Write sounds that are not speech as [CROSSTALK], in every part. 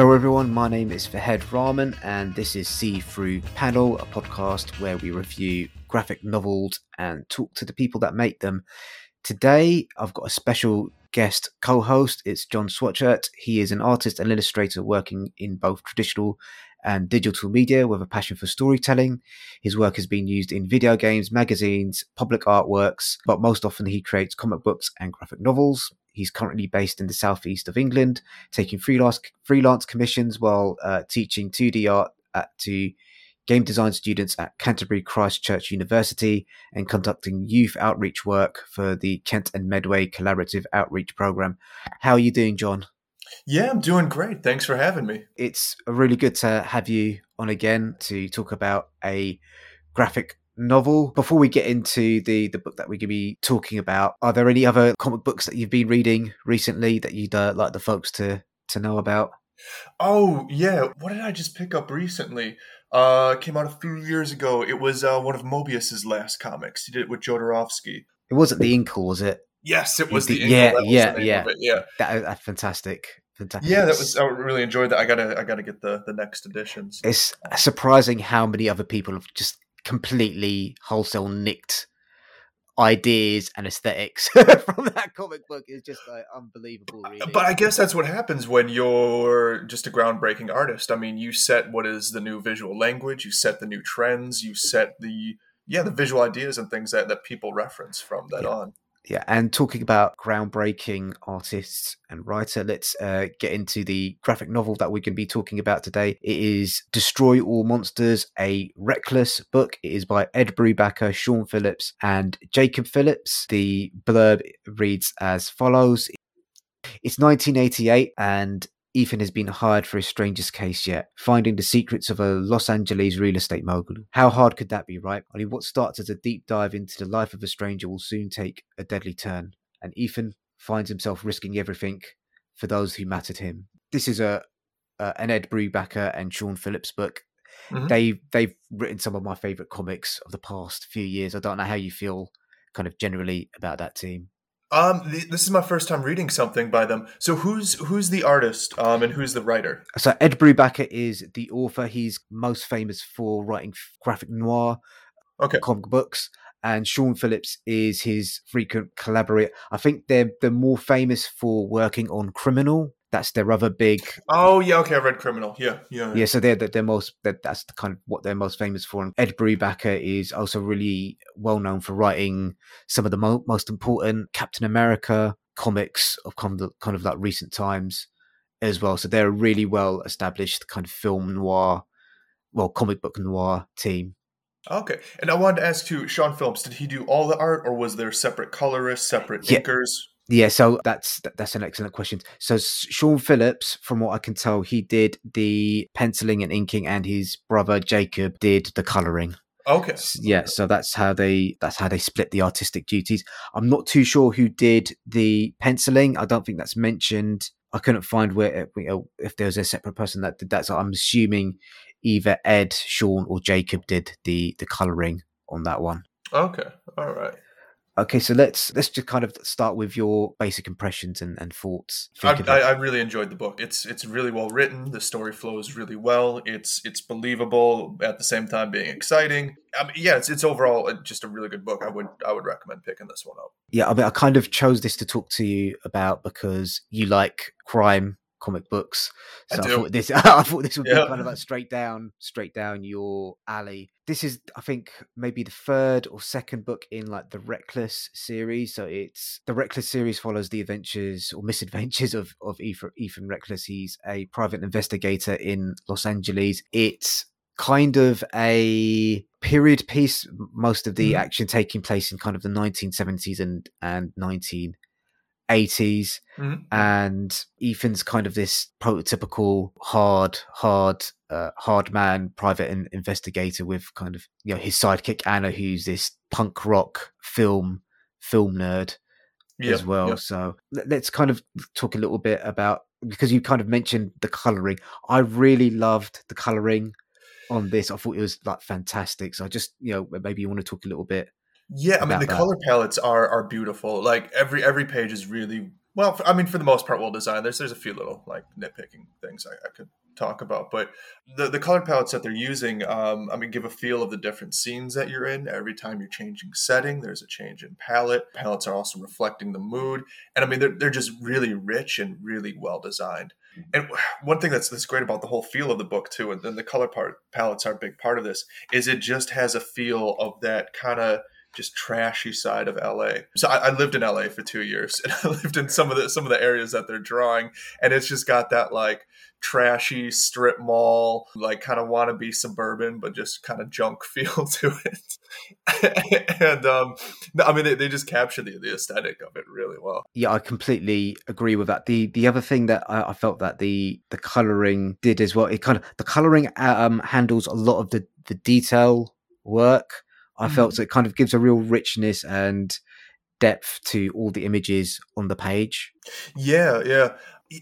Hello, everyone. My name is Fahed Rahman, and this is See Through Panel, a podcast where we review graphic novels and talk to the people that make them. Today, I've got a special guest co host. It's John Swatchert. He is an artist and illustrator working in both traditional and digital media with a passion for storytelling. His work has been used in video games, magazines, public artworks, but most often he creates comic books and graphic novels. He's currently based in the southeast of England, taking freelance freelance commissions while uh, teaching 2D art at to game design students at Canterbury Christ Church University and conducting youth outreach work for the Kent and Medway Collaborative Outreach Program. How are you doing, John? Yeah, I'm doing great. Thanks for having me. It's really good to have you on again to talk about a graphic novel. Before we get into the the book that we're going to be talking about, are there any other comic books that you've been reading recently that you'd uh, like the folks to to know about? Oh yeah, what did I just pick up recently? Uh, came out a few years ago. It was uh, one of Moebius's last comics. He did it with Jodorowsky. It wasn't the Incal, was it? Yes, it was The- the, yeah, That yeah, yeah. yeah, That, that's fantastic. Fantastic. yeah. That was. I really enjoyed that. I gotta, I gotta get the the next editions. It's surprising how many other people have just completely wholesale nicked ideas and aesthetics [LAUGHS] from that comic book. is just like unbelievable, uh, really. But I guess that's what happens when you're just a groundbreaking artist. I mean, you set what is the new visual language, you set the new trends, you set the yeah the visual ideas and things that that people reference from that Yeah. on. Yeah, and talking about groundbreaking artists and writer, let's uh, get into the graphic novel that we're going to be talking about today. It is Destroy All Monsters, a reckless book. It is by Ed Brubaker, Sean Phillips, and Jacob Phillips. The blurb reads as follows It's 1988, and Ethan has been hired for his strangest case yet, finding the secrets of a Los Angeles real estate mogul. How hard could that be, right? Only what starts as a deep dive into the life of a stranger will soon take a deadly turn, and Ethan finds himself risking everything for those who mattered him. This is a uh, an Ed Brubaker and Sean Phillips book. Mhm. They they've written some of my favorite comics of the past few years. I don't know how you feel, kind of generally about that team. Um, th- this is my first time reading something by them. So who's who's the artist? Um, and who's the writer? So Ed Brubaker is the author. He's most famous for writing graphic noir Okay. comic books, and Sean Phillips is his frequent collaborator. I think they're they're more famous for working on Criminal. That's their other big Oh yeah, okay. I read Criminal. Yeah, yeah. yeah. So they're they're, they're most that that's the kind of what they're most famous for. And Ed Brubaker is also really well known for writing some of the mo- most important Captain America comics of kind of kind of like recent times as well. So they're a really well established kind of film noir, well comic book noir team. Okay. And I wanted to ask too, Sean Phillips, did he do all the art, or was there separate colorists, separate Yeah. inkers? Yeah, so that's that- that's an excellent question. So Sean Phillips, from what I can tell, he did the penciling and inking, and his brother Jacob did the coloring. Okay. Yeah, so that's how they that's how they split the artistic duties. I'm not too sure who did the penciling. I don't think that's mentioned. I couldn't find where uh, know, if there was a separate person that did that. So I'm assuming either Ed, Sean, or Jacob did the the coloring on that one. Okay. All right. Okay, so let's let's just kind of start with your basic impressions and, and thoughts. I, I. I really enjoyed the book. It's it's really well written. The story flows really well. It's it's believable at the same time being exciting. I mean, yeah, it's it's overall uh, just a really good book. I would I would recommend picking this one up. yeah, I mean, I kind of chose this to talk to you about because you like crime comic books. So I, do. thought this, [LAUGHS] I thought this would be kind of like straight down, straight down your alley. This is, I think, maybe the third or second book in like the Reckless series. So it's the Reckless series follows the adventures or misadventures of of Ethan, Ethan Reckless. He's a private investigator in Los Angeles. It's kind of a period piece most of the Mhm. action taking place in kind of the 1970s and and 1980s Mhm. and ethan's kind of this prototypical hard hard uh, hard man private in- investigator with kind of you know his sidekick anna who's this punk rock film film nerd Yeah, as well yeah. so let- let's kind of talk a little bit about because you kind of mentioned the coloring i really loved the coloring on this i thought it was like fantastic so i just you know maybe you want to talk a little bit Yeah, I mean the that. color palettes are are beautiful. Like every every page is really Well, I mean, for the most part, well designed. There's there's a few little like nitpicking things I, I could talk about, but the the color palettes that they're using, um, I mean, give a feel of the different scenes that you're in. Every time you're changing setting, there's a change in palette. Palettes are also reflecting the mood, and I mean, they're they're just really rich and really well designed. And [SIGHS] one thing that's that's great about the whole feel of the book too, and then the color part palettes are a big part of this, is it just has a feel of that kind of just trashy side of LA. So I, I, lived in LA for two years, [LAUGHS] and I lived in some of the some of the areas that they're drawing, and it's just got that like trashy strip mall, like kind of want to be suburban, but just kind of junk [LAUGHS] feel to it. [LAUGHS] and um, I mean, they, they just capture the, the aesthetic of it really well. Yeah, I completely agree with that. The the other thing that I, I felt that the the coloring did as well, it kind of the coloring um, handles a lot of the the detail work I mm. felt so it kind of gives a real richness and depth to all the images on the page. Yeah, yeah.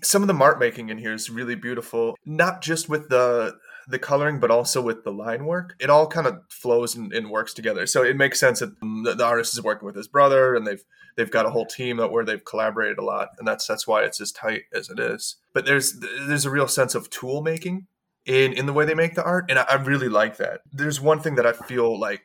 Some of the mark making in here is really beautiful, not just with the the coloring, but also with the line work. It all kind of flows and, and works together. So it makes sense that the, the, artist is working with his brother, and they've they've got a whole team that where they've collaborated a lot, and that's that's why it's as tight as it is. But there's there's a real sense of tool making in in the way they make the art, and I, I really like that. There's one thing that I feel like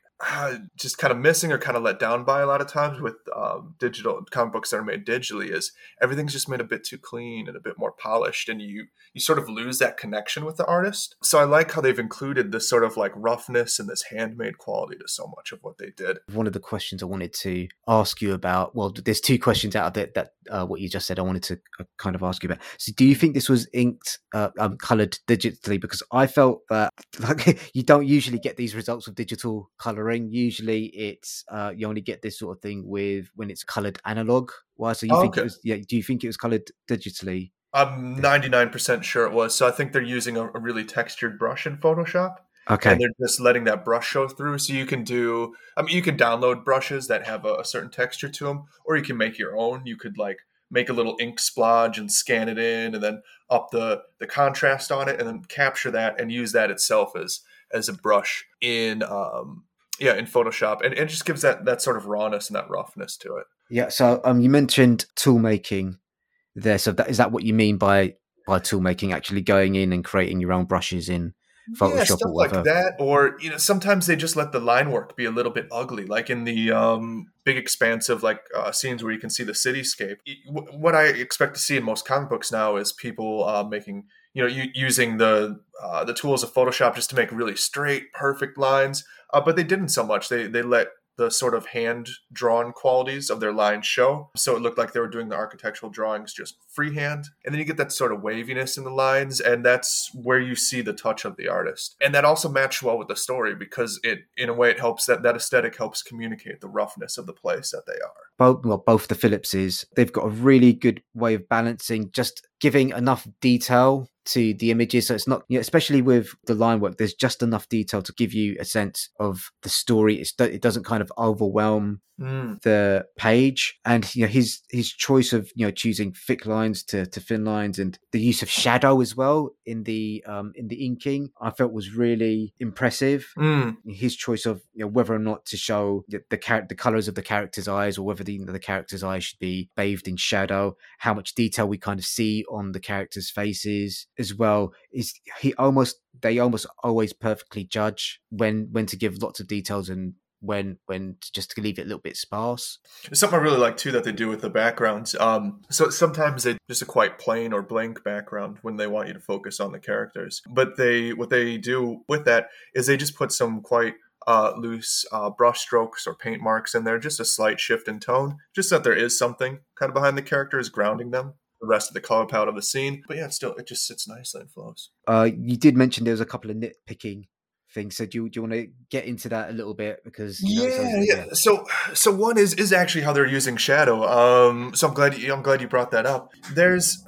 just kind of missing or kind of let down by a lot of times with um, digital comic books that are made digitally is everything's just made a bit too clean and a bit more polished and you you sort of lose that connection with the artist. So i like how they've included this sort of like roughness and this handmade quality to so much of what they did. One of the questions i wanted to ask you about well there's two questions out of it that uh, what you just said i wanted to uh, kind of ask you about. So do you think this was inked uh, um, colored digitally? Because i felt that [LAUGHS] like you don't usually get these results of digital coloring Usually, it's uh, you only get this sort of thing with when it's colored analog. Why? So you oh, think okay. it was? Yeah. Do you think it was colored digitally? I'm 99% sure it was. So I think they're using a, a really textured brush in Photoshop. Okay. And they're just letting that brush show through. So you can do, I mean, you can download brushes that have a, a, certain texture to them, or you can make your own. You could like make a little ink splodge and scan it in, and then up the the contrast on it, and then capture that and use that itself as as a brush in um, yeah in photoshop and it just gives that that sort of rawness and that roughness to it. Yeah so um you mentioned tool making there so that is that what you mean by by tool making actually going in and creating your own brushes in Photoshop yeah, stuff or like that or you know sometimes they just let the line work be a little bit ugly like in the um big expansive like uh, scenes where you can see the cityscape. What i expect to see in most comic books now is people uh, making you know using the uh, the tools of photoshop just to make really straight perfect lines uh, but they didn't so much. They they let the sort of hand drawn qualities of their lines show. So it looked like they were doing the architectural drawings just freehand. And then you get that sort of waviness in the lines, and that's where you see the touch of the artist. And that also matched well with the story because it, in a way, it helps that that aesthetic helps communicate the roughness of the place that they are. Both, well, both the Phillipses, they've got a really good way of balancing just giving enough detail to the images. So it's not, you know, especially with the line work, there's just enough detail to give you a sense of the story. It's, it doesn't kind of overwhelm mm. the page. And you know his his choice of you know choosing thick lines to, to thin lines and the use of shadow as well in the um in the inking, I felt was really impressive. Mm. His choice of you know whether or not to show the the, char- the colors of the character's eyes or whether the, the character's eyes should be bathed in shadow, how much detail we kind of see on the characters' faces as well. Is he almost they almost always perfectly judge when when to give lots of details and when when to just to leave it a little bit sparse. There's something I really like too that they do with the backgrounds. Um, so sometimes they just a quite plain or blank background when they want you to focus on the characters. But they what they do with that is they just put some quite uh, loose uh, brush strokes or paint marks in there, just a slight shift in tone, just that there is something kind of behind the characters grounding them. The rest of the color palette of the scene, but yeah, it still it just sits nicely and flows. Uh, you did mention there was a couple of nitpicking thing. So do you, do you want to get into that a little bit because yeah, know, yeah. So so one is is actually how they're using shadow. Um, so I'm glad you, I'm glad you brought that up. There's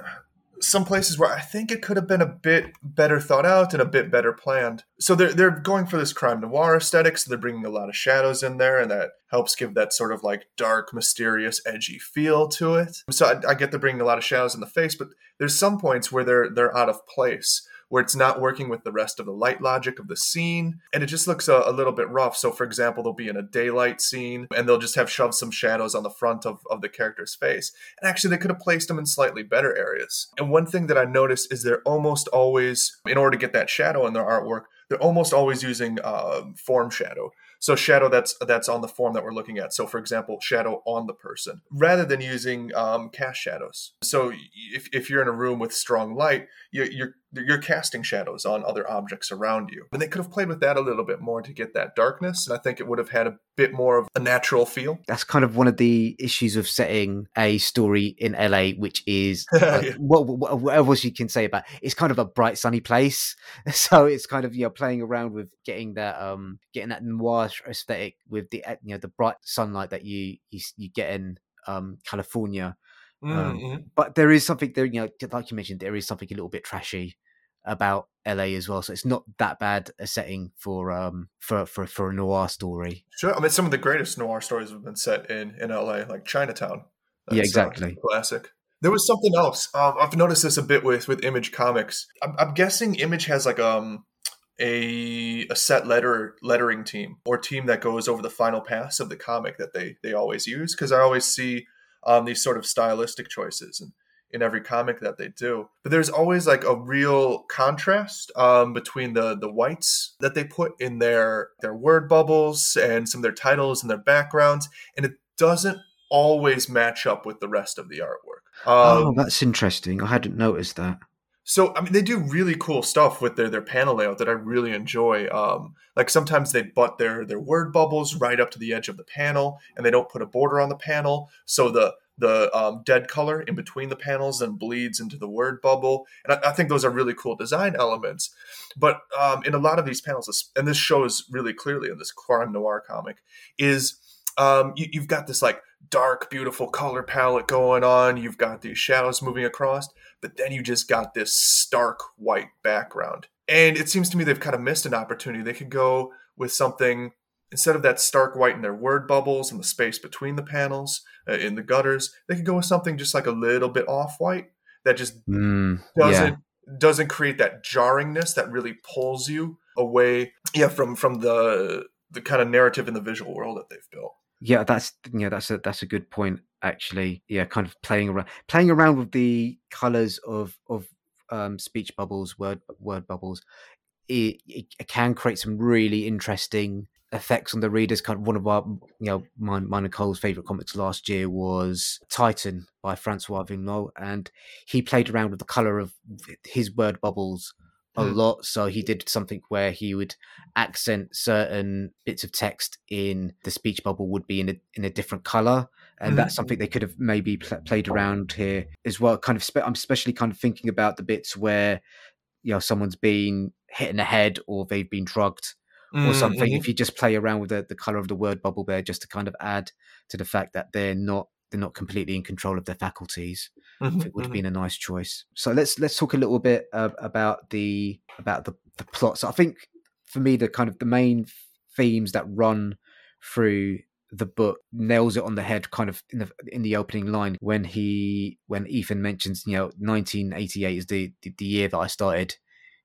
some places where I think it could have been a bit better thought out and a bit better planned. So they're they're going for this crime noir aesthetic, so they're bringing a lot of shadows in there, and that helps give that sort of like dark, mysterious, edgy feel to it. So I, I get they're bringing a lot of shadows in the face, but there's some points where they're they're out of place where it's not working with the rest of the light logic of the scene, and it just looks a, a little bit rough. So, for example, they'll be in a daylight scene, and they'll just have shoved some shadows on the front of, of the character's face. And actually, they could have placed them in slightly better areas. And one thing that I noticed is they're almost always, in order to get that shadow in their artwork, they're almost always using uh, form shadow. So shadow that's that's on the form that we're looking at. So for example, shadow on the person, rather than using um, cast shadows. So if, if you're in a room with strong light, you, you're you're casting shadows on other objects around you. And they could have played with that a little bit more to get that darkness. And I think it would have had a bit more of a natural feel. That's kind of one of the issues of setting a story in LA, which is uh, [LAUGHS] yeah. what, what, whatever else you can say about it, it's kind of a bright, sunny place. [LAUGHS] So it's kind of you know playing around with getting that um getting that noir aesthetic with the you know the bright sunlight that you you, you get in um California. Um, mm-hmm. but there is something there, you know, like you mentioned, there is something a little bit trashy about LA as well. So it's not that bad a setting for um for for, for a noir story. Sure, I mean some of the greatest noir stories have been set in in LA, like Chinatown. That's, yeah, exactly. classic. There was something else. Um, I've noticed this a bit with with Image Comics. I'm, I'm guessing Image has like um a a set letter lettering team or team that goes over the final pass of the comic that they they always use because I always see um these sort of stylistic choices and in every comic that they do. But there's always like a real contrast um, between the the whites that they put in their their word bubbles and some of their titles and their backgrounds, and it doesn't always match up with the rest of the artwork. Um, oh, that's interesting. I hadn't noticed that. So I mean, they do really cool stuff with their their panel layout that I really enjoy. Um, like sometimes they butt their their word bubbles right up to the edge of the panel, and they don't put a border on the panel, so the the um, dead color in between the panels and bleeds into the word bubble. And I, I think those are really cool design elements. But um, in a lot of these panels, and this shows really clearly in this crime noir comic, is um, you, you've got this like dark, beautiful color palette going on. You've got these shadows moving across, but then you just got this stark white background. And it seems to me they've kind of missed an opportunity. They could go with something instead of that stark white in their word bubbles and the space between the panels uh, in the gutters, they could go with something just like a little bit off white that just mm, doesn't yeah. doesn't create that jarringness that really pulls you away yeah from from the the kind of narrative in the visual world that they've built. Yeah, that's yeah, that's a that's a good point actually. Yeah, kind of playing around playing around with the colors of of um, speech bubbles, word word bubbles. It, it, can create some really interesting effects on the readers. Kind of one of our, you know, mine, mine and Cole's favorite comics last year was Titan by Francois Vigneault, and he played around with the color of his word bubbles a mm. lot. So he did something where he would accent certain bits of text in the speech bubble would be in a in a different color, and mm. that's something they could have maybe pl- played around here as well. Kind of, spe- I'm especially kind of thinking about the bits where you know someone's been hit in the head or they've been drugged or something. Mm-hmm. If you just play around with the, the color of the word bubble there, just to kind of add to the fact that they're not they're not completely in control of their faculties. Mm-hmm. it would have mm-hmm. been a nice choice. So let's let's talk a little bit uh, about the about the the plot. So I think for me the kind of the main themes that run through the book nails it on the head kind of in the in the opening line when he when Ethan mentions you know 1988 is the the, the year that I started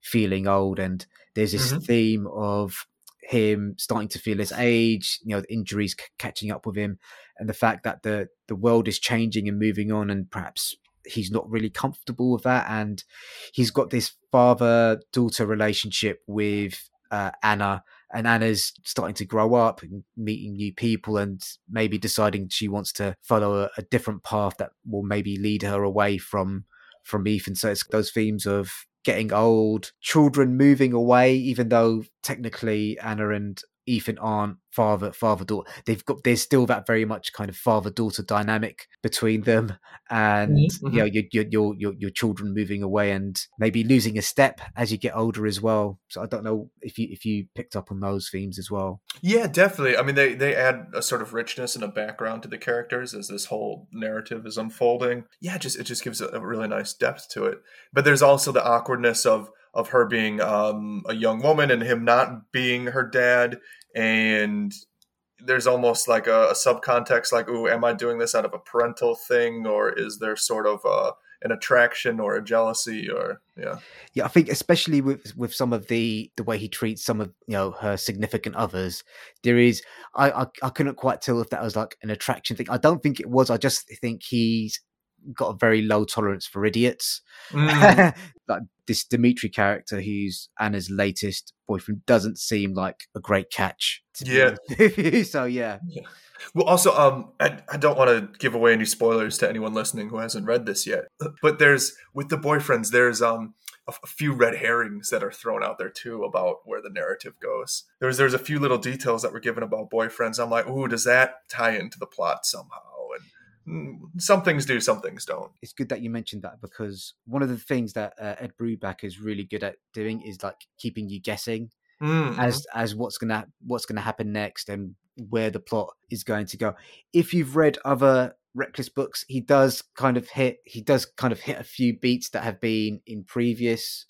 feeling old and there's this mm-hmm. theme of him starting to feel his age, you know, the injuries c- catching up with him, and the fact that the the world is changing and moving on, and perhaps he's not really comfortable with that, and he's got this father daughter relationship with uh, Anna, and Anna's starting to grow up and meeting new people, and maybe deciding she wants to follow a, a different path that will maybe lead her away from from Ethan. So it's those themes of getting old, children moving away, even though technically Anna and Ethan aren't father father daughter. They've got there's still that very much kind of father daughter dynamic between them, and mm-hmm. you know your, your your your children moving away and maybe losing a step as you get older as well. So I don't know if you if you picked up on those themes as well. Yeah, definitely. I mean, they they add a sort of richness and a background to the characters as this whole narrative is unfolding. Yeah, just it just gives a, a really nice depth to it. But there's also the awkwardness of of her being um, a young woman and him not being her dad and there's almost like a, a subcontext like ooh am i doing this out of a parental thing or is there sort of a an attraction or a jealousy or yeah. Yeah i think especially with with some of the the way he treats some of you know her significant others there is i i, I couldn't quite tell if that was like an attraction thing. I don't think it was i just think he's got a very low tolerance for idiots. Mm. [LAUGHS] like this Dimitri character, who's Anna's latest boyfriend, doesn't seem like a great catch. Yeah. [LAUGHS] so yeah. yeah. Well, also, um, I, I don't want to give away any spoilers to anyone listening who hasn't read this yet. [LAUGHS] But there's with the boyfriends, there's um a, a few red herrings that are thrown out there too about where the narrative goes. There's there's a few little details that were given about boyfriends. I'm like, ooh, does that tie into the plot somehow? Some things do, some things don't. It's good that you mentioned that because one of the things that uh, Ed Brubaker is really good at doing is like keeping you guessing mm-hmm. as as what's gonna what's gonna happen next and where the plot is going to go. If you've read other reckless books, he does kind of hit he does kind of hit a few beats that have been in previous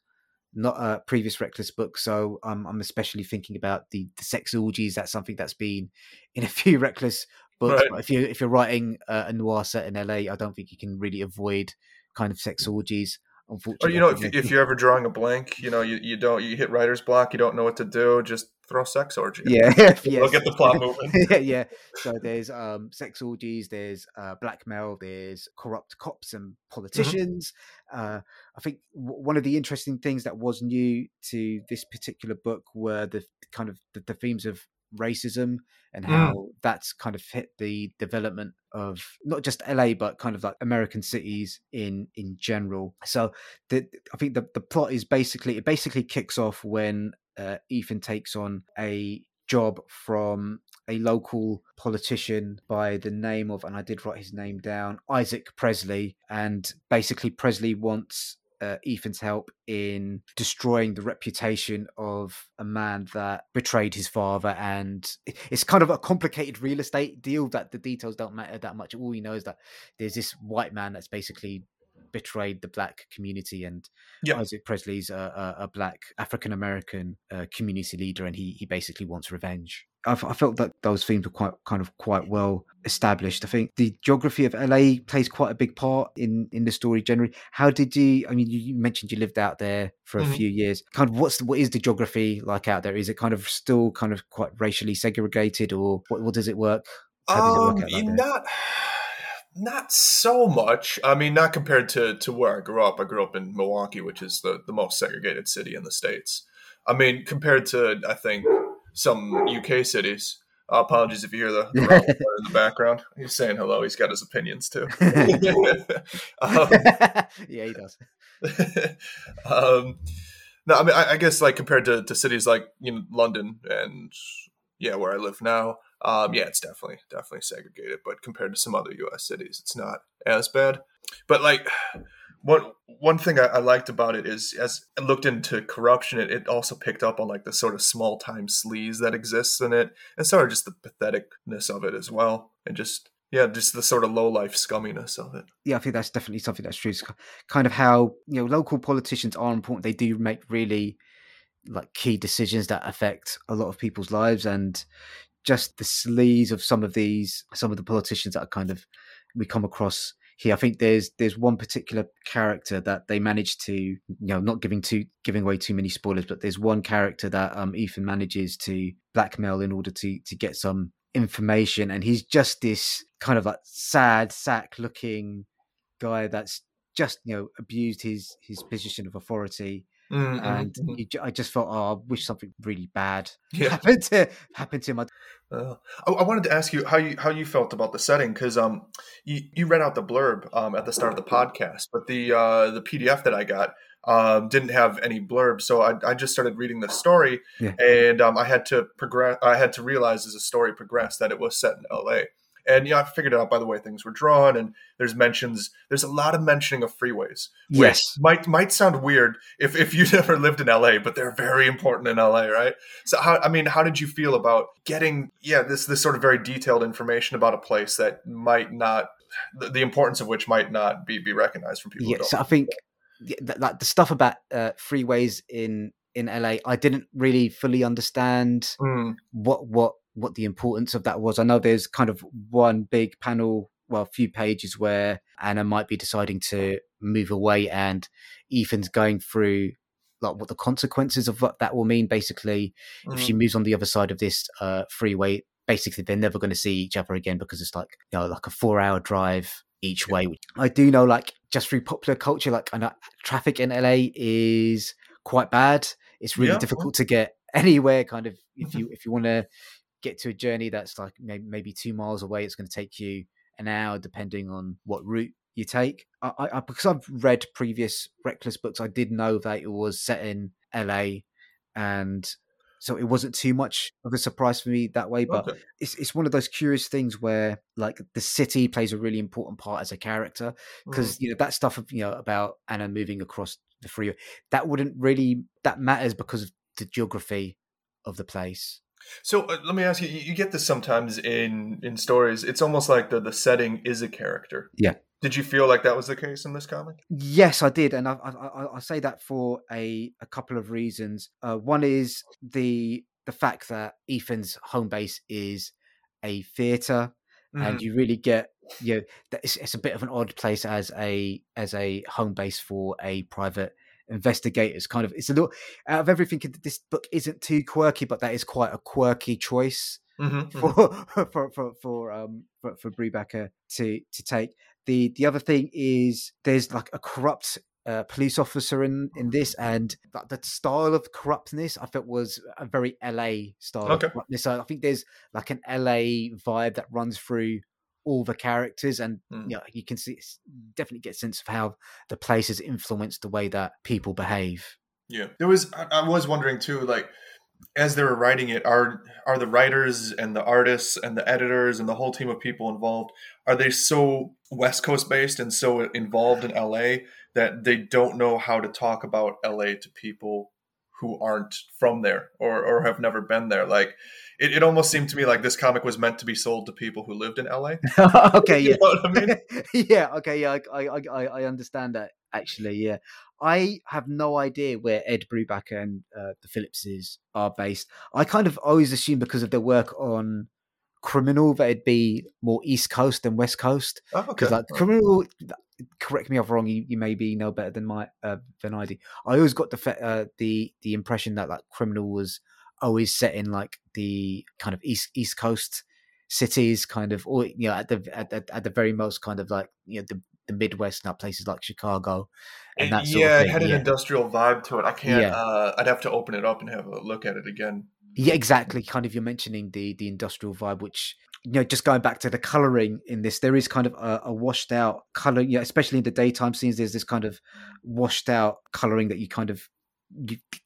not uh, previous reckless books. So um, I'm especially thinking about the, the sex orgies. That's something that's been in a few [LAUGHS] reckless books. Right. But if you if you're writing uh, a noir set in LA, I don't think you can really avoid kind of sex orgies. Unfortunately, or you know, if, if you're ever drawing a blank, you know, you, you don't you hit writer's block, you don't know what to do, just throw sex orgy. Yeah, [LAUGHS] [LAUGHS] yes. will get the plot moving. [LAUGHS] yeah, yeah. So there's um sex orgies, there's uh, blackmail, there's corrupt cops and mm-hmm. politicians. Mm-hmm. Uh, I think w- one of the interesting things that was new to this particular book were the kind of the, the themes of racism and mm. how mm. that's kind of hit the development of not just LA but kind of like American cities in in general. So the, I think the the plot is basically it basically kicks off when uh, Ethan takes on a job from a local politician by the name of and I did write his name down Isaac Presley and basically Presley wants uh, Ethan's help in destroying the reputation of a man that betrayed his father. And it's kind of a complicated real estate deal that the details don't matter that much. All you know is that there's this white man that's basically betrayed the black community and yep. Isaac Presley's a, a, a black African American uh, community leader and he he basically wants revenge. I, I felt that those themes were quite kind of quite well established. I think the geography of LA plays quite a big part in in the story generally. How did you? I mean, you, you mentioned you lived out there for a mm-hmm. few years. Kind of what's the, what is the geography like out there? Is it kind of still kind of quite racially segregated, or what, what does it work? How does it work um, not not so much. I mean, not compared to to where I grew up. I grew up in Milwaukee, which is the the most segregated city in the states. I mean, compared to I think some UK cities. Uh, apologies if you hear the, the [LAUGHS] in the background. He's saying hello. He's got his opinions too. [LAUGHS] [LAUGHS] um, yeah, he does. um, no, I mean, I, I, guess like compared to, to cities like you know London and yeah, where I live now, um, yeah, it's definitely definitely segregated. But compared to some other U.S. cities, it's not as bad. But like [SIGHS] one one thing I, I, liked about it is as I looked into corruption, it, it also picked up on like the sort of small time sleaze that exists in it, and sort of just the patheticness of it as well, and just yeah, just the sort of low life scumminess of it. Yeah, I think that's definitely something that's true. It's kind of how you know local politicians are important. They do make really like key decisions that affect a lot of people's lives, and just the sleaze of some of these, some of the politicians that are kind of we come across here. I think there's there's one particular character that they managed to, you know, not giving too giving away too many spoilers, but there's one character that um, Ethan manages to blackmail in order to to get some information, and he's just this kind of like sad sack looking guy that's just you know abused his his position of authority Mm-hmm. And mm-hmm. I just thought, oh, I wish something really bad [LAUGHS] yeah. happened to happened to him. Uh, I, I, wanted to ask you how you how you felt about the setting because um you, you read out the blurb um at the start of the podcast, but the uh, the PDF that I got um, didn't have any blurb, so I, I just started reading the story, yeah. and um, I had to progress. I had to realize as the story progressed that it was set in L.A. And yeah, I figured it out by the way things were drawn. And there's mentions. There's a lot of mentioning of freeways. Yes, might might sound weird if if you [LAUGHS] never lived in LA, but they're very important in LA, right? So how I mean, how did you feel about getting yeah this this sort of very detailed information about a place that might not the, the importance of which might not be be recognized from people? Yes, I think like the stuff about uh, freeways in in LA, I didn't really fully understand mm. what what what the importance of that was. I know there's kind of one big panel, well, a few pages where Anna might be deciding to move away, and Ethan's going through like what the consequences of what that will mean. Basically, mm-hmm. if she mm-hmm. moves on the other side of this uh, freeway, basically they're never going to see each other again because it's like you know like a four hour drive each way. I do know like just through popular culture, like I know traffic in LA is quite bad. It's really yeah, difficult to get [LAUGHS] anywhere. Kind of if you if you want to get to a journey that's like maybe, maybe two miles away, it's going to take you an hour depending on what route you take. I, I, because I've read previous Reckless books, I did know that it was set in LA, and so it wasn't too much of a surprise for me that way. But okay. it's it's one of those curious things where like the city plays a really important part as a character because mm. you know that stuff of you know about Anna moving across the freeway that wouldn't really that matters because of the geography of the place. So uh, let me ask you: You get this sometimes in in stories. It's almost like the the setting is a character. Yeah. Did you feel like that was the case in this comic? Yes, I did, and I, I, I say that for a a couple of reasons. Uh, one is the the fact that Ethan's home base is a theater, mm-hmm. and you really get you know it's, it's a bit of an odd place as a as a home base for a private investigators kind of it's a little out of everything this book isn't too quirky but that is quite a quirky choice mm-hmm, [LAUGHS] for, mm-hmm. for, for for um for, for Brubaker to to take the the other thing is there's like a corrupt uh, police officer in in this, and that, that style of corruptness I felt was a very LA style okay. of corruptness. So I think there's like an LA vibe that runs through all the characters, and mm. you, know, you can see definitely get a sense of how the place has influenced the way that people behave. Yeah, there was. I, I was wondering too, like as they were writing it, are are the writers and the artists and the editors and the whole team of people involved are they so West Coast based and so involved in LA that they don't know how to talk about LA to people who aren't from there or, or have never been there. Like it, it almost seemed to me like this comic was meant to be sold to people who lived in LA. [LAUGHS] [LAUGHS] [LAUGHS] okay, yeah. I mean? yeah, okay, yeah, I, I, I, I understand that actually, yeah. I have no idea where Ed Brubaker and uh, the Phillipses are based. I kind of always assume because of their work on Criminal that it'd be more East Coast than West Coast. Because oh, okay. like Criminal, correct me if I'm wrong. You, you maybe know better than my uh, than I do. I always got the uh, the the impression that like Criminal was always set in like the kind of East East Coast cities, kind of, or you know, at the at, at, at the very most, kind of like you know the the Midwest now, places like Chicago, and that yeah, it had an yeah. industrial vibe to it. I can't. Yeah. Uh, I'd have to open it up and have a look at it again. Yeah, exactly. Kind of, you're mentioning the the industrial vibe, which you know, just going back to the coloring in this, there is kind of a, a washed out color. Yeah, especially in the daytime scenes, there's this kind of washed out coloring that you kind of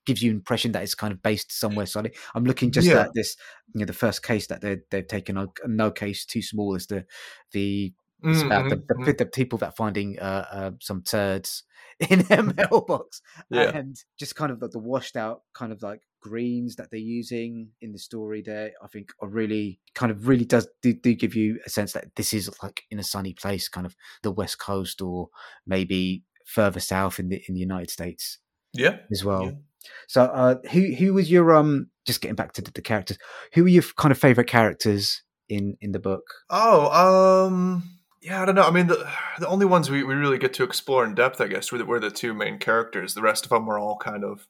gives you impression that it's kind of based somewhere solid. I'm looking just yeah. at this, you know, the first case that they they've taken. A, no case too small is the the it's mm-hmm. about the, the, mm-hmm. the, people that finding uh, uh, some turds [LAUGHS] in their [LAUGHS] mailbox yeah. and just kind of like the washed out kind of like greens that they're using in the story there i think are really kind of really does do, do give you a sense that this is like in a sunny place kind of the west coast or maybe further south in the in the united states yeah. as well. Yeah. so uh who who was your um just getting back to the, the characters who were your kind of favorite characters in in the book? Oh um yeah, I don't know. I mean, the the only ones we, we really get to explore in depth, I guess, were the, were the two main characters. The rest of them were all kind of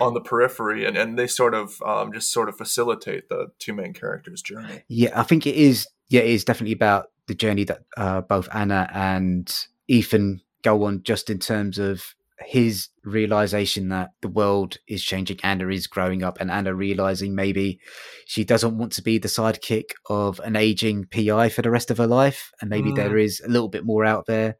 on the periphery, and, and they sort of um, just sort of facilitate the two main characters' journey. Yeah, I think it is. Yeah, it is definitely about the journey that uh, both Anna and Ethan go on, just in terms of his realization that the world is changing. Anna is growing up, and Anna realizing maybe she doesn't want to be the sidekick of an aging PI for the rest of her life, and maybe mm. there is a little bit more out there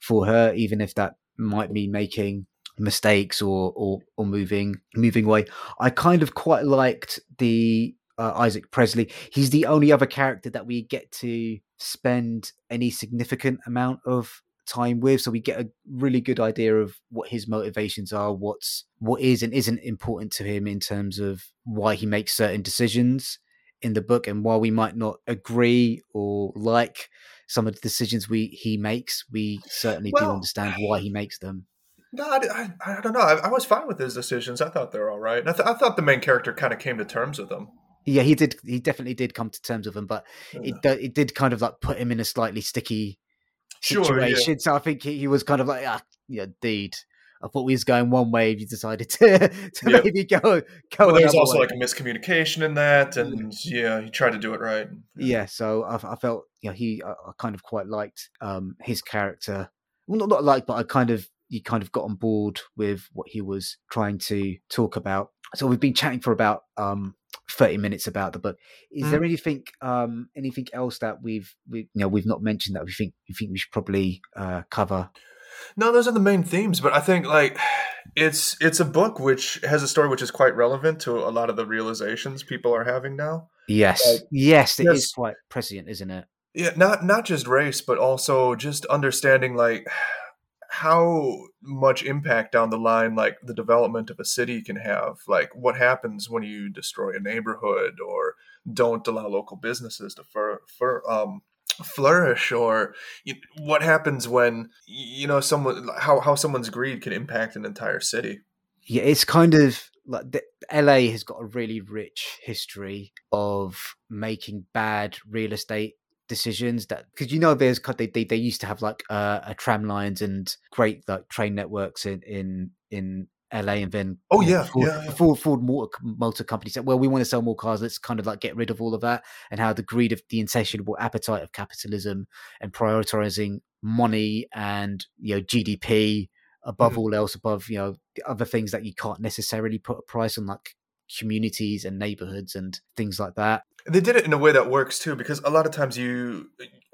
for her, even if that might mean making mistakes or or, or moving moving away. I kind of quite liked the uh, Isaac Presley. He's the only other character that we get to spend any significant amount of time with so we get a really good idea of what his motivations are what's what is and isn't important to him in terms of why he makes certain decisions in the book and while we might not agree or like some of the decisions we he makes we certainly well, do understand why he makes them no, I, I, I don't know. I, I, was fine with his decisions. I thought they were all right. I, th- I thought the main character kind of came to terms with them. Yeah, he did. He definitely did come to terms with them, but it it did kind of like put him in a slightly sticky situation. Sure, yeah. So I think he, he, was kind of like, ah, know, deed. I thought we was going one way. If you decided to, [LAUGHS] to Yeah. maybe go, go. Well, there's also way. like a miscommunication in that, and yeah, he tried to do it right. yeah. So I, I felt, you know, he, I, I kind of quite liked um his character. Well, not not like, but I kind of, you kind of got on board with what he was trying to talk about. So we've been chatting for about um 30 minutes about the book. Is Mm. there anything um anything else that we've we you know we've not mentioned that we think you think we should probably uh cover? No, those are the main themes, but I think like it's it's a book which has a story which is quite relevant to a lot of the realizations people are having now. Yes. Like, yes, it is yes. quite prescient, isn't it? Yeah, not not just race, but also just understanding like how much impact down the line like the development of a city can have. Like what happens when you destroy a neighborhood or don't allow local businesses to um, flourish or you, what happens when you know someone how, how someone's greed can impact an entire city Yeah, it's kind of like the, LA has got a really rich history of making bad real estate decisions that because you know there's they, they they used to have like uh, a tram lines and great like train networks in in in LA and then Oh, yeah, Ford, yeah, yeah. Ford, Ford motor, motor company said well we want to sell more cars let's kind of like get rid of all of that and how the greed of the insatiable appetite of capitalism and prioritizing money and you know GDP above Mhm. all else above you know the other things that you can't necessarily put a price on like communities and neighborhoods and things like that they did it in a way that works too because a lot of times you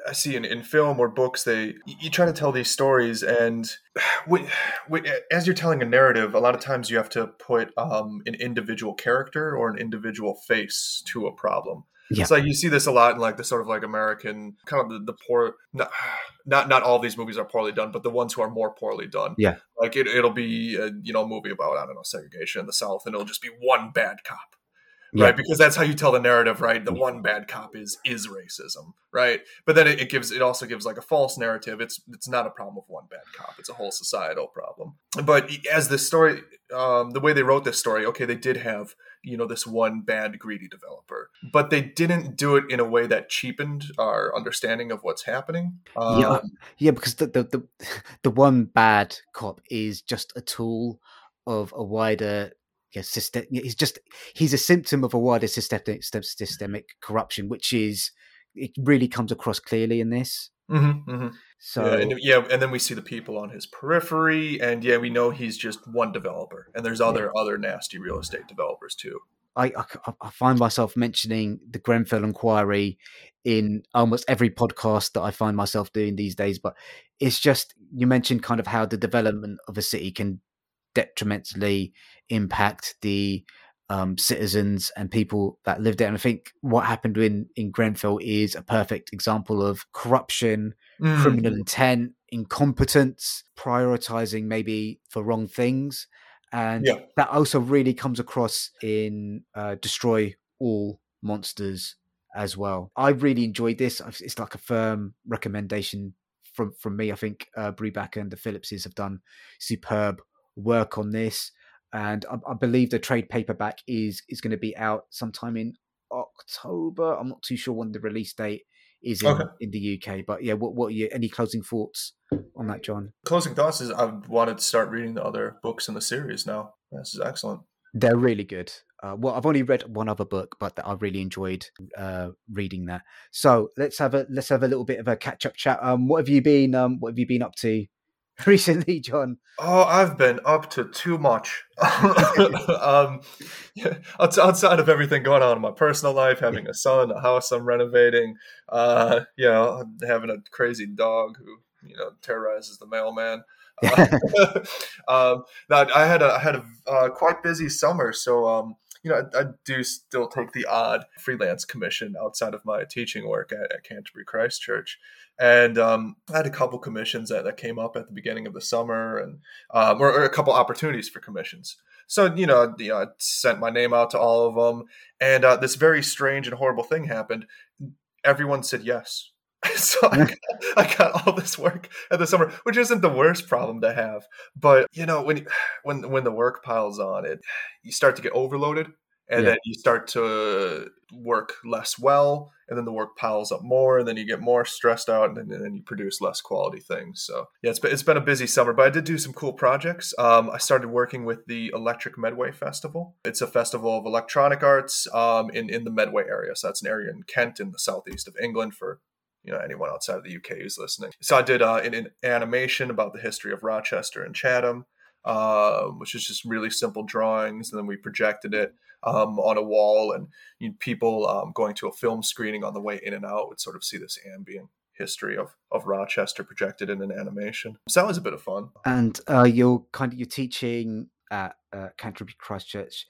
i see in, in film or books they you try to tell these stories and [SIGHS] when, [SIGHS] when, as you're telling a narrative a lot of times you have to put um, an individual character or an individual face to a problem Yeah. it's like you see this a lot in like the sort of like american kind of the, the poor not, [SIGHS] not not all these movies are poorly done but the ones who are more poorly done Yeah. like it, it'll be a, you know a movie about i don't know segregation in the south and it'll just be one bad cop Yeah. right because that's how you tell the narrative right? The one bad cop is is racism right? But then it, it gives it also gives like a false narrative. It's it's not a problem of one bad cop. It's a whole societal problem. But as the story um, the way they wrote this story okay they did have you know this one bad greedy developer but they didn't do it in a way that cheapened our understanding of what's happening. Um, Yeah. yeah because the, the the the one bad cop is just a tool of a wider yeah, system he's just he's a symptom of a wider systemic systemic corruption which is it really comes across clearly in this mhm, mhm. so yeah, and, yeah, and then we see the people on his periphery, and yeah, we know he's just one developer, and there's other other nasty real estate developers too. I, I, I find myself mentioning the Grenfell inquiry in almost every podcast that I find myself doing these days. But it's just you mentioned kind of how the development of a city can detrimentally impact the um, citizens and people that live there. And I think what happened in in Grenfell is a perfect example of corruption, Mm. criminal intent, incompetence, prioritizing maybe for wrong things. And Yeah. that also really comes across in uh, Destroy All Monsters as well. I really enjoyed this. It's like a firm recommendation from, from me. I think uh, Brubaker and the Phillipses have done superb work on this. And I, I believe the trade paperback is is going to be out sometime in October. I'm not too sure when the release date is in, Okay. in the UK. But yeah, what what are your any closing thoughts on that, John? Closing thoughts is I wanted to start reading the other books in the series now. This is excellent. They're really good. Uh, well, I've only read one other book, but I really enjoyed uh, reading that. So let's have a let's have a little bit of a catch up chat. Um, what have you been um, What have you been up to [LAUGHS] [LAUGHS] recently, John? Oh, I've been up to too much. [LAUGHS] um, outside of everything going on in my personal life, having a son, a house I'm renovating, uh, you know, having a crazy dog who you know terrorizes the mailman. Um, now, I had a I had a uh, quite busy summer, so um, you know I, I do still take the odd freelance commission outside of my teaching work at, at Canterbury Christ Church, and um, I had a couple commissions that, that came up at the beginning of the summer, and um, or, or a couple opportunities for commissions. So you know, you know, I sent my name out to all of them, and uh, this very strange and horrible thing happened. Everyone said yes. [LAUGHS] so I got, I got all this work at the summer, which isn't the worst problem to have. But you know, when when when the work piles on, it you start to get overloaded, and Yeah. then you start to work less well and then the work piles up more and then you get more stressed out and then, and then you produce less quality things so yeah it's been, it's been a busy summer but i did do some cool projects um, i started working with the electric medway festival it's a festival of electronic arts um, in, in the medway area so that's an area in kent in the southeast of england for you know anyone outside of the uk who's listening so i did uh, an, an animation about the history of rochester and chatham uh, which is just really simple drawings and then we projected it um, on a wall, and you know, people um, going to a film screening on the way in and out would sort of see this ambient history of of Rochester projected in an animation. So that was a bit of fun. And uh, you're kind of you're teaching at uh, Canterbury Christ Church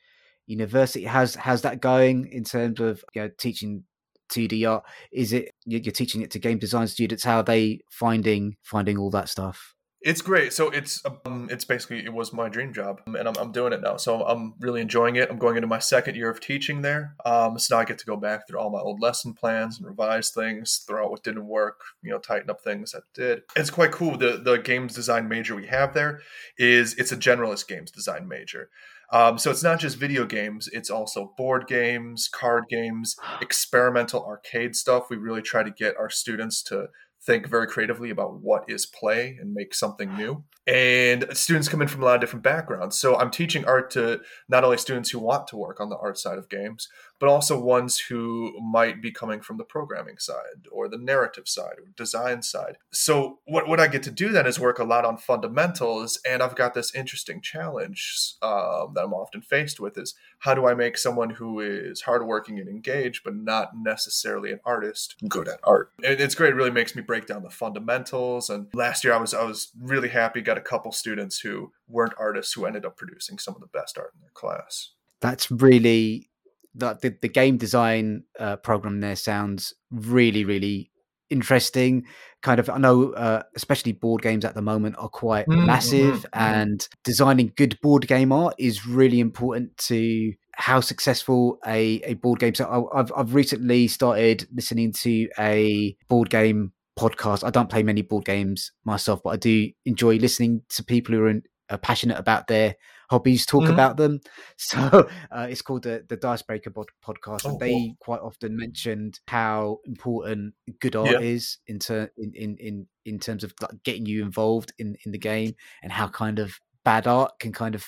University. How's how's that going in terms of you know, teaching 2D art? Is it you're teaching it to game design students? How are they finding finding all that stuff? It's great. So it's um, it's basically it was my dream job, and I'm, I'm doing it now. So I'm really enjoying it. I'm going into my second year of teaching there. Um, so now I get to go back through all my old lesson plans and revise things, throw out what didn't work, you know, tighten up things that did. It's quite cool. The the games design major we have there is it's a generalist games design major. Um, so it's not just video games; it's also board games, card games, experimental arcade stuff. We really try to get our students to think very creatively about what is play and make something new. And students come in from a lot of different backgrounds. So I'm teaching art to not only students who want to work on the art side of games, but also ones who might be coming from the programming side or the narrative side or design side. So what, what I get to do then is work a lot on fundamentals. And I've got this interesting challenge um, that I'm often faced with is how do I make someone who is hardworking and engaged, but not necessarily an artist, good at art? It's great. It really makes me break down the fundamentals. And last year I was I was really happy. Got a couple students who weren't artists who ended up producing some of the best art in their class. That's really that the, the game design uh, program there sounds really really interesting kind of i know uh, especially board games at the moment are quite Mm, massive mhm, mhm. and designing good board game art is really important to how successful a, a board game so I, I've, I've recently started listening to a board game podcast i don't play many board games myself but i do enjoy listening to people who are, in, are passionate about their hobbies talk Mhm. about them [LAUGHS] so uh, it's called the the Dicebreaker pod- podcast, Oh, and they quite often mentioned how important good art Yeah. is in, ter- in in in in terms of like, getting you involved in in the game, and how kind of bad art can kind of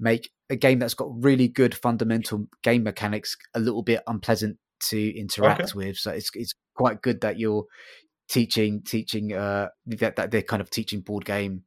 make a game that's got really good fundamental game mechanics a little bit unpleasant to interact with. So it's it's quite good that you're teaching teaching uh that, that they're kind of teaching board game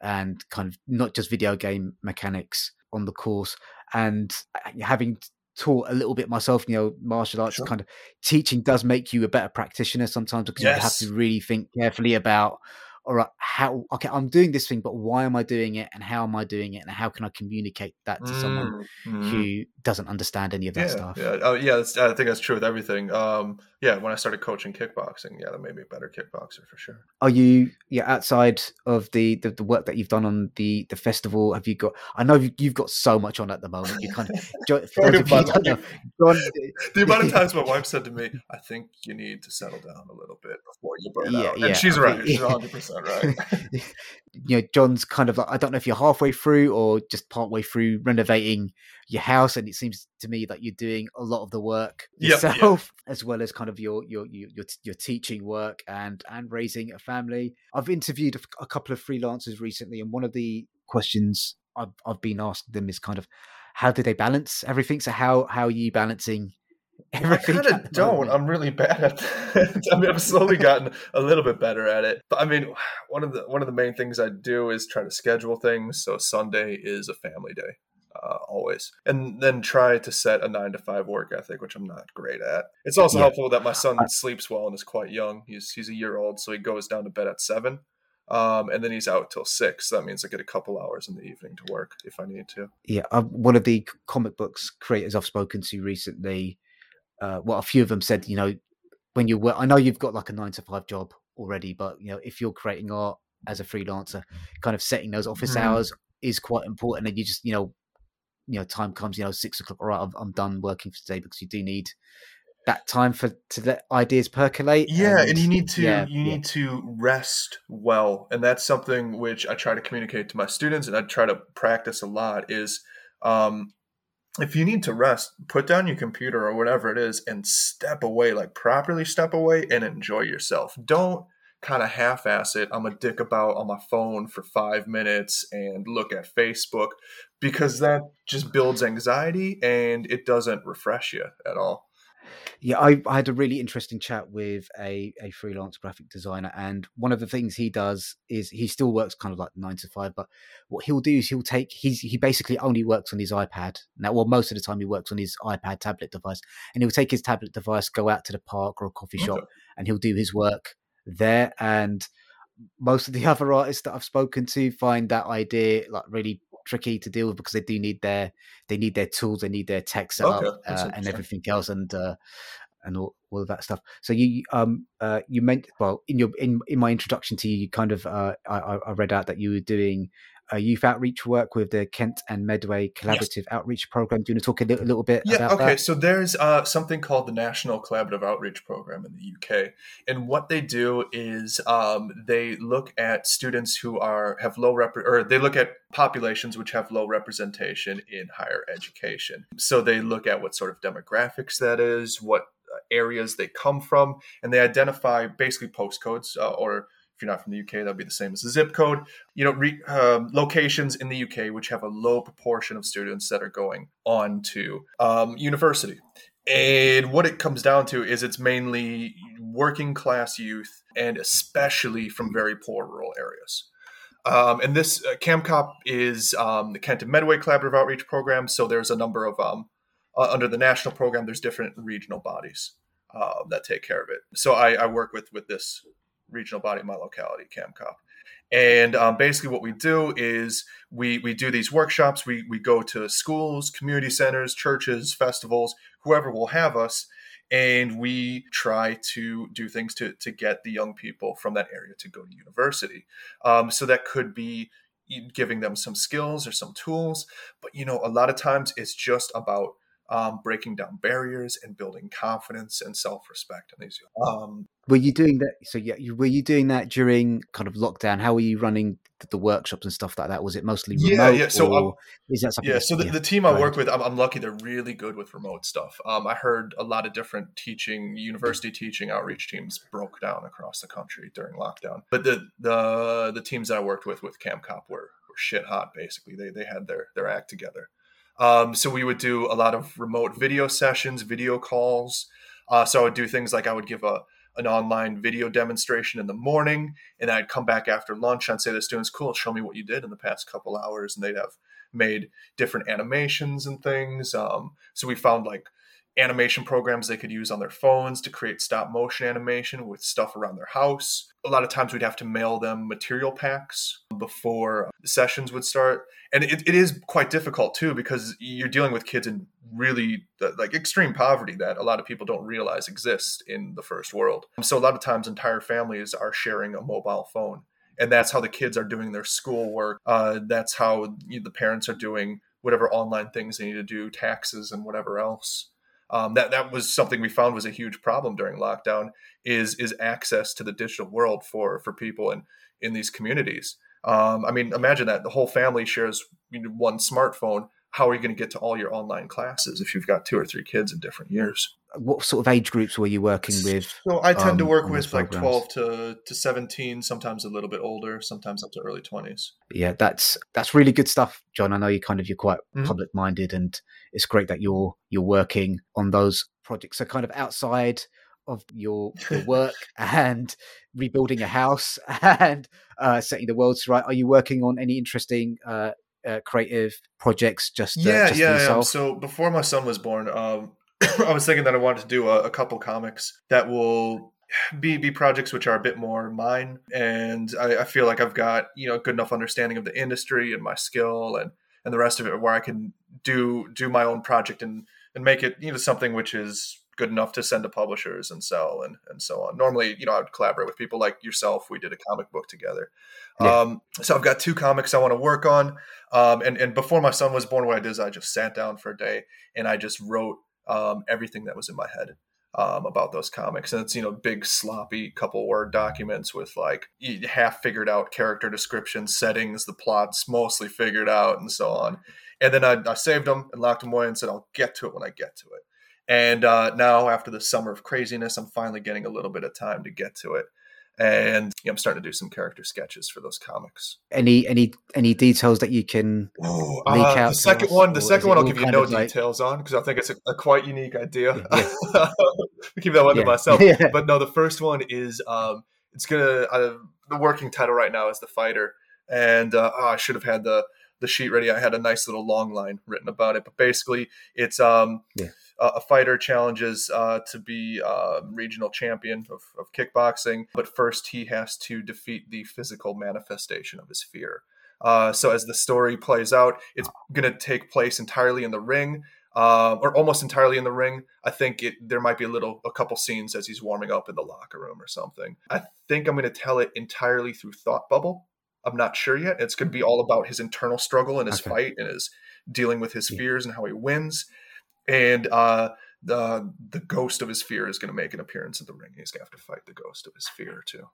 and kind of not just video game mechanics on the course and uh, having taught a little bit myself you know martial arts Sure. kind of teaching does make you a better practitioner sometimes because you have to really think carefully about all right how okay i'm doing this thing but why am i doing it and how am i doing it and how can i communicate that to someone Mm, mhm. who doesn't understand any of that yeah, stuff Yeah, oh, yeah. That's, I think that's true with everything. Um, yeah, when I started coaching kickboxing, yeah, that made me a better kickboxer for sure. are you yeah outside of the, the the work that you've done on the the festival have you got i know you- you've got so much on at the moment you kind of Jo- [LAUGHS] for those of you don't know, John, [LAUGHS] The amount of times my wife said to me, [LAUGHS] "I think you need to settle down a little bit before you burn Yeah, out," yeah, and she's right. She's 100 right. [LAUGHS] you know john's kind of like i don't know if you're halfway through or just partway through renovating your house and it seems to me that you're doing a lot of the work [LAUGHS] Yep, yep. yourself [LAUGHS] as well as kind of your your your your, your teaching work and and raising a family i've interviewed a couple of freelancers recently and one of the questions i've, I've been asking them is kind of how do they balance everything so how how are you balancing [LAUGHS] I kind of don't. I'm really bad at that. [LAUGHS] I mean, I've slowly gotten a little bit better at it. But I mean, one of the one of the main things I do is try to schedule things. So Sunday is a family day, uh, always, and then try to set a nine to five work ethic, which I'm not great at. It's also Yeah. helpful that my son sleeps well and is quite young. He's he's a year old, so he goes down to bed at seven. Um, and then he's out till six. So that means I get a couple hours in the evening to work if I need to. yeah uh, one of the comic books creators i've spoken to recently uh well a few of them said you know when you work i know you've got like a nine to five job already but you know if you're creating art as a freelancer kind of setting those office Mhm. hours is quite important and you just you know you know time comes you know six o'clock all right I'm, I'm done working for today because you do need that time for to let ideas percolate Yeah, and you need to yeah, you yeah. need to rest well, and that's something which I try to communicate to my students, and I try to practice a lot. Is um, if you need to rest, put down your computer or whatever it is and step away, like properly step away and enjoy yourself. Don't kind of half ass it. I'm a dick about on my phone for five minutes and look at Facebook because that just builds anxiety and it doesn't refresh you at all. Yeah, I, I, had a really interesting chat with a, a freelance graphic designer, and one of the things he does is he still works kind of like nine to five, but what he'll do is he'll take he's he basically only works on his iPad now. Well, most of the time he works on his iPad tablet device, and he'll take his tablet device, go out to the park or a coffee shop, and he'll do his work there. And most of the [LAUGHS] other artists that I've spoken to find that idea like really tricky to deal with because they do need their they need their tools, they need their tech set okay. up uh, and everything else, and uh, and all, all of that stuff. So you um uh, you meant well in your in in my introduction to you, you kind of uh, I, I read out that you were doing a youth outreach work with the Kent and Medway Collaborative yes. Outreach Program. Do you want to talk a little, little bit yeah, okay. that? So there's uh, something called the National Collaborative Outreach Program in the UK, and what they do is um, they look at students who are have low rep or they look at populations which have low representation in higher education. So they look at what sort of demographics that is, what uh, areas they come from, and they identify basically postcodes uh, or if you're not from the UK, that'd be the same as the zip code. You know, re, um, locations in the UK which have a low proportion of students that are going on to um, university. And what it comes down to is it's mainly working class youth and especially from very poor rural areas. Um, and this uh, CAMCOP is um, the Kent and Medway Collaborative Outreach Program. So there's a number of, um, uh, under the national program, there's different regional bodies uh, that take care of it. So I, I work with, with this regional body in my locality, CAMCOP. And um, basically, what we do is we we do these workshops. We we go to schools, community centers, churches, festivals, whoever will have us, and we try to do things to to get the young people from that area to go to university. Um, so that could be giving them some skills or some tools, but you know, a lot of times it's just about um, breaking down barriers and building confidence and self-respect in these. Um, were you doing that? So yeah, you, were you doing that during kind of lockdown? How were you running the, the workshops and stuff like that? Was it mostly remote? Yeah, yeah. So um, is that something? Yeah. So the, yeah, the team I work with, I'm, I'm, lucky. They're really good with remote stuff. Um, I heard a lot of different teaching, university teaching outreach teams broke down across the country during lockdown. But the the the teams that I worked with with CAMCOP were were shit hot. Basically, they they had their their act together. Um, so we would do a lot of remote video sessions, video calls. Uh, so I would do things like I would give a an online video demonstration in the morning, and I'd come back after lunch and say to the students, "Cool, show me what you did in the past couple hours," and they'd have made different animations and things. Um, so we found like animation programs they could use on their phones to create stop motion animation with stuff around their house. A lot of times we'd have to mail them material packs before sessions would start. And it, it is quite difficult too because you're dealing with kids in really like extreme poverty that a lot of people don't realize exists in the first world. So a lot of times entire families are sharing a mobile phone. And that's how the kids are doing their schoolwork. Uh, that's how the parents are doing whatever online things they need to do, taxes and whatever else um, that that was something we found was a huge problem during lockdown is is access to the digital world for for people in in these communities. Um, I mean, imagine that the whole family shares one smartphone. How are you going to get to all your online classes if you've got two or three kids in different years? What sort of age groups were you working with? So I tend um, to work with like twelve to, to seventeen, sometimes a little bit older, sometimes up to early twenties. Yeah, that's that's really good stuff, John. I know you kind of you're quite mm-hmm. public minded, and it's great that you're you're working on those projects. So kind of outside of your, your [LAUGHS] work and rebuilding a house [LAUGHS] and uh, setting the world right. Are you working on any interesting uh, uh, creative projects? Just uh, yeah, just yeah. So before my son was born, um, [LAUGHS] I was thinking that I wanted to do a, a couple comics that will be be projects which are a bit more mine and I, I, feel like I've got you know good enough understanding of the industry and my skill and and the rest of it where I can do do my own project and and make it you know something which is good enough to send to publishers and sell and and so on. Normally, you know, I would collaborate with people like yourself. We did a comic book together. Yeah. Um, so I've got two comics I want to work on. Um, and and before my son was born, what I did is I just sat down for a day and I just wrote um, everything that was in my head um, about those comics. And it's, you know, big, sloppy couple word documents with like half figured out character descriptions, settings, the plots mostly figured out, and so on. And then I, I saved them and locked them away and said, I'll get to it when I get to it. And uh, now, after the summer of craziness, I'm finally getting a little bit of time to get to it and I'm starting to do some character sketches for those comics. Any any any details that you can Ooh, uh, The second one, the second one, I'll give you no details like... on because I think it's a, a, quite unique idea. Yeah. [LAUGHS] keep that one yeah. to myself. [LAUGHS] Yeah. But no, the first one is um, it's gonna uh, the working title right now is the fighter, and uh, oh, I should have had the the sheet ready. I had a nice little long line written about it, but basically it's um. Yeah uh, a fighter challenges uh, to be uh, regional champion of, of, kickboxing, but first he has to defeat the physical manifestation of his fear. Uh, so as the story plays out, it's going to take place entirely in the ring, uh, or almost entirely in the ring. I think it there might be a little, a couple scenes as he's warming up in the locker room or something. I think I'm going to tell it entirely through Thought Bubble. I'm not sure yet. It's going to be all about his internal struggle and his okay. fight and his dealing with his fears and how he wins and uh, the the ghost of his fear is going to make an appearance in the ring. He's going to have to fight the ghost of his fear too.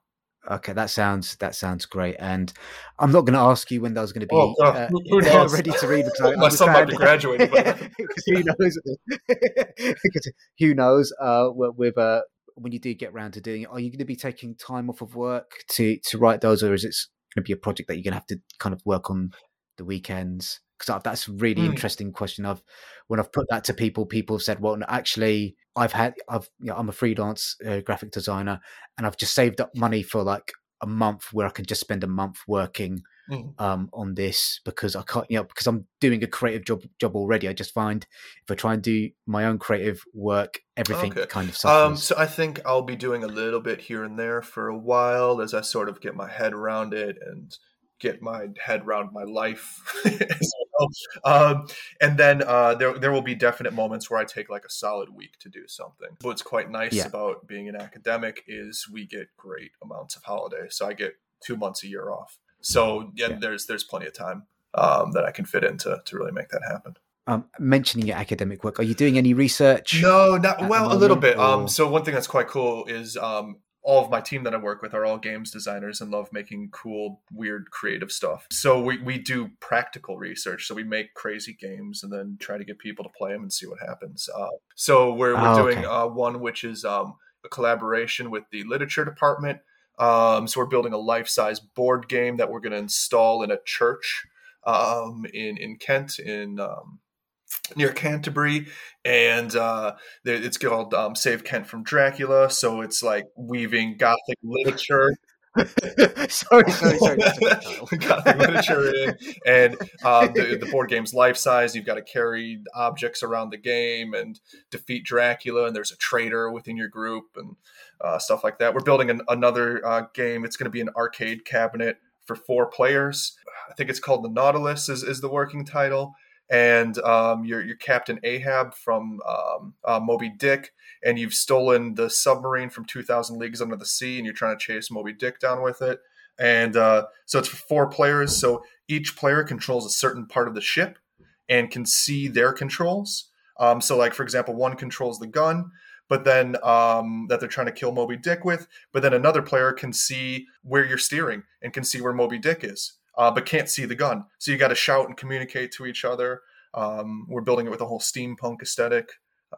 Okay, that sounds that sounds great, and I'm not going to ask you when those going to be oh, uh, [LAUGHS] knows? ready to read because I my son might be graduating. Because [LAUGHS] who knows? [LAUGHS] because who knows? Uh, with uh, when you do get around to doing it, are you going to be taking time off of work to to write those, or is it going to be a project that you're going to have to kind of work on the weekends? because that's a really mm. interesting question. I've when I've put that to people, people have said, "Well, actually, I've had I've you know, I'm a freelance uh, graphic designer, and I've just saved up money for like a month where I can just spend a month working mm. um, on this because I can't, you know, because I'm doing a creative job job already. I just find if I try and do my own creative work, everything okay. kind of um, suffers. Um, so I think I'll be doing a little bit here and there for a while as I sort of get my head around it and get my head around my life [LAUGHS] um, and then uh, there, there will be definite moments where i take like a solid week to do something what's quite nice yeah. about being an academic is we get great amounts of holiday so i get two months a year off so yeah, yeah. there's there's plenty of time um, that i can fit into to really make that happen um, mentioning your academic work, are you doing any research? No, not well, a little bit. Um, so one thing that's quite cool is um, all of my team that I work with are all games designers and love making cool, weird, creative stuff. So we, we do practical research. So we make crazy games and then try to get people to play them and see what happens. Uh, so we're, we're oh, doing okay. uh, one which is um, a collaboration with the literature department. Um, so we're building a life size board game that we're going to install in a church um, in in Kent in um, near Canterbury, and uh, it's called um, "Save Kent from Dracula." So it's like weaving Gothic literature. [LAUGHS] sorry, sorry, sorry. [LAUGHS] Gothic literature in, and uh, the, the board game's life size. You've got to carry objects around the game and defeat Dracula, and there's a traitor within your group and uh, stuff like that. We're building an, another uh, game. It's going to be an arcade cabinet for four players. I think it's called the Nautilus is, is the working title and um, you're, you're Captain Ahab from um, uh, Moby Dick, and you've stolen the submarine from 2,000 Leagues Under the Sea, and you're trying to chase Moby Dick down with it. And uh, so it's for four players. So each player controls a certain part of the ship and can see their controls. Um, so, like for example, one controls the gun, but then um, that they're trying to kill Moby Dick with. But then another player can see where you're steering and can see where Moby Dick is uh, but can't see the gun. So you got to shout and communicate to each other. Um, we're building it with a whole steampunk aesthetic.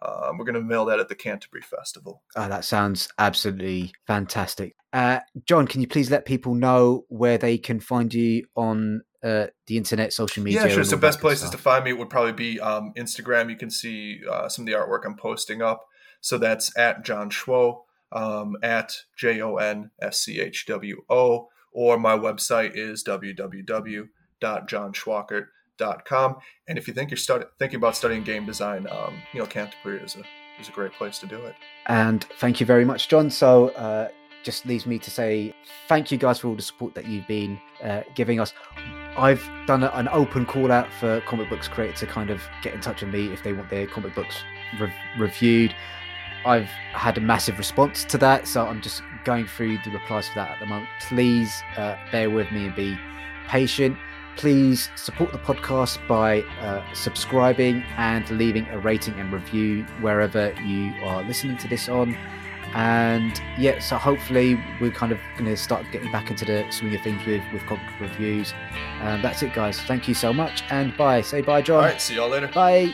Um, we're going to mail that at the Canterbury Festival. Oh, that sounds absolutely fantastic. Uh, John, can you please let people know where they can find you on uh, the internet, social media? Yeah, sure. So, best places stuff. to find me would probably be um, Instagram. You can see uh, some of the artwork I'm posting up. So that's at Jon Schwo, um, at J O N S C H W O or my website is www.jonschwakert.com. And if you think you're start, thinking about studying game design, um, you know, Canterbury is a is a great place to do it. And thank you very much, John. So, uh, just leaves me to say thank you guys for all the support that you've been uh, giving us. I've done an open call out for comic books creators to kind of get in touch with me if they want their comic books re- reviewed. I've had a massive response to that, so I'm just going through the replies for that at the moment. Please uh, bear with me and be patient. Please support the podcast by uh, subscribing and leaving a rating and review wherever you are listening to this on. And yeah, so hopefully we're kind of going to start getting back into the swing of things with with book reviews. Um, that's it, guys. Thank you so much, and bye. Say bye, John. All right, see y'all later. Bye.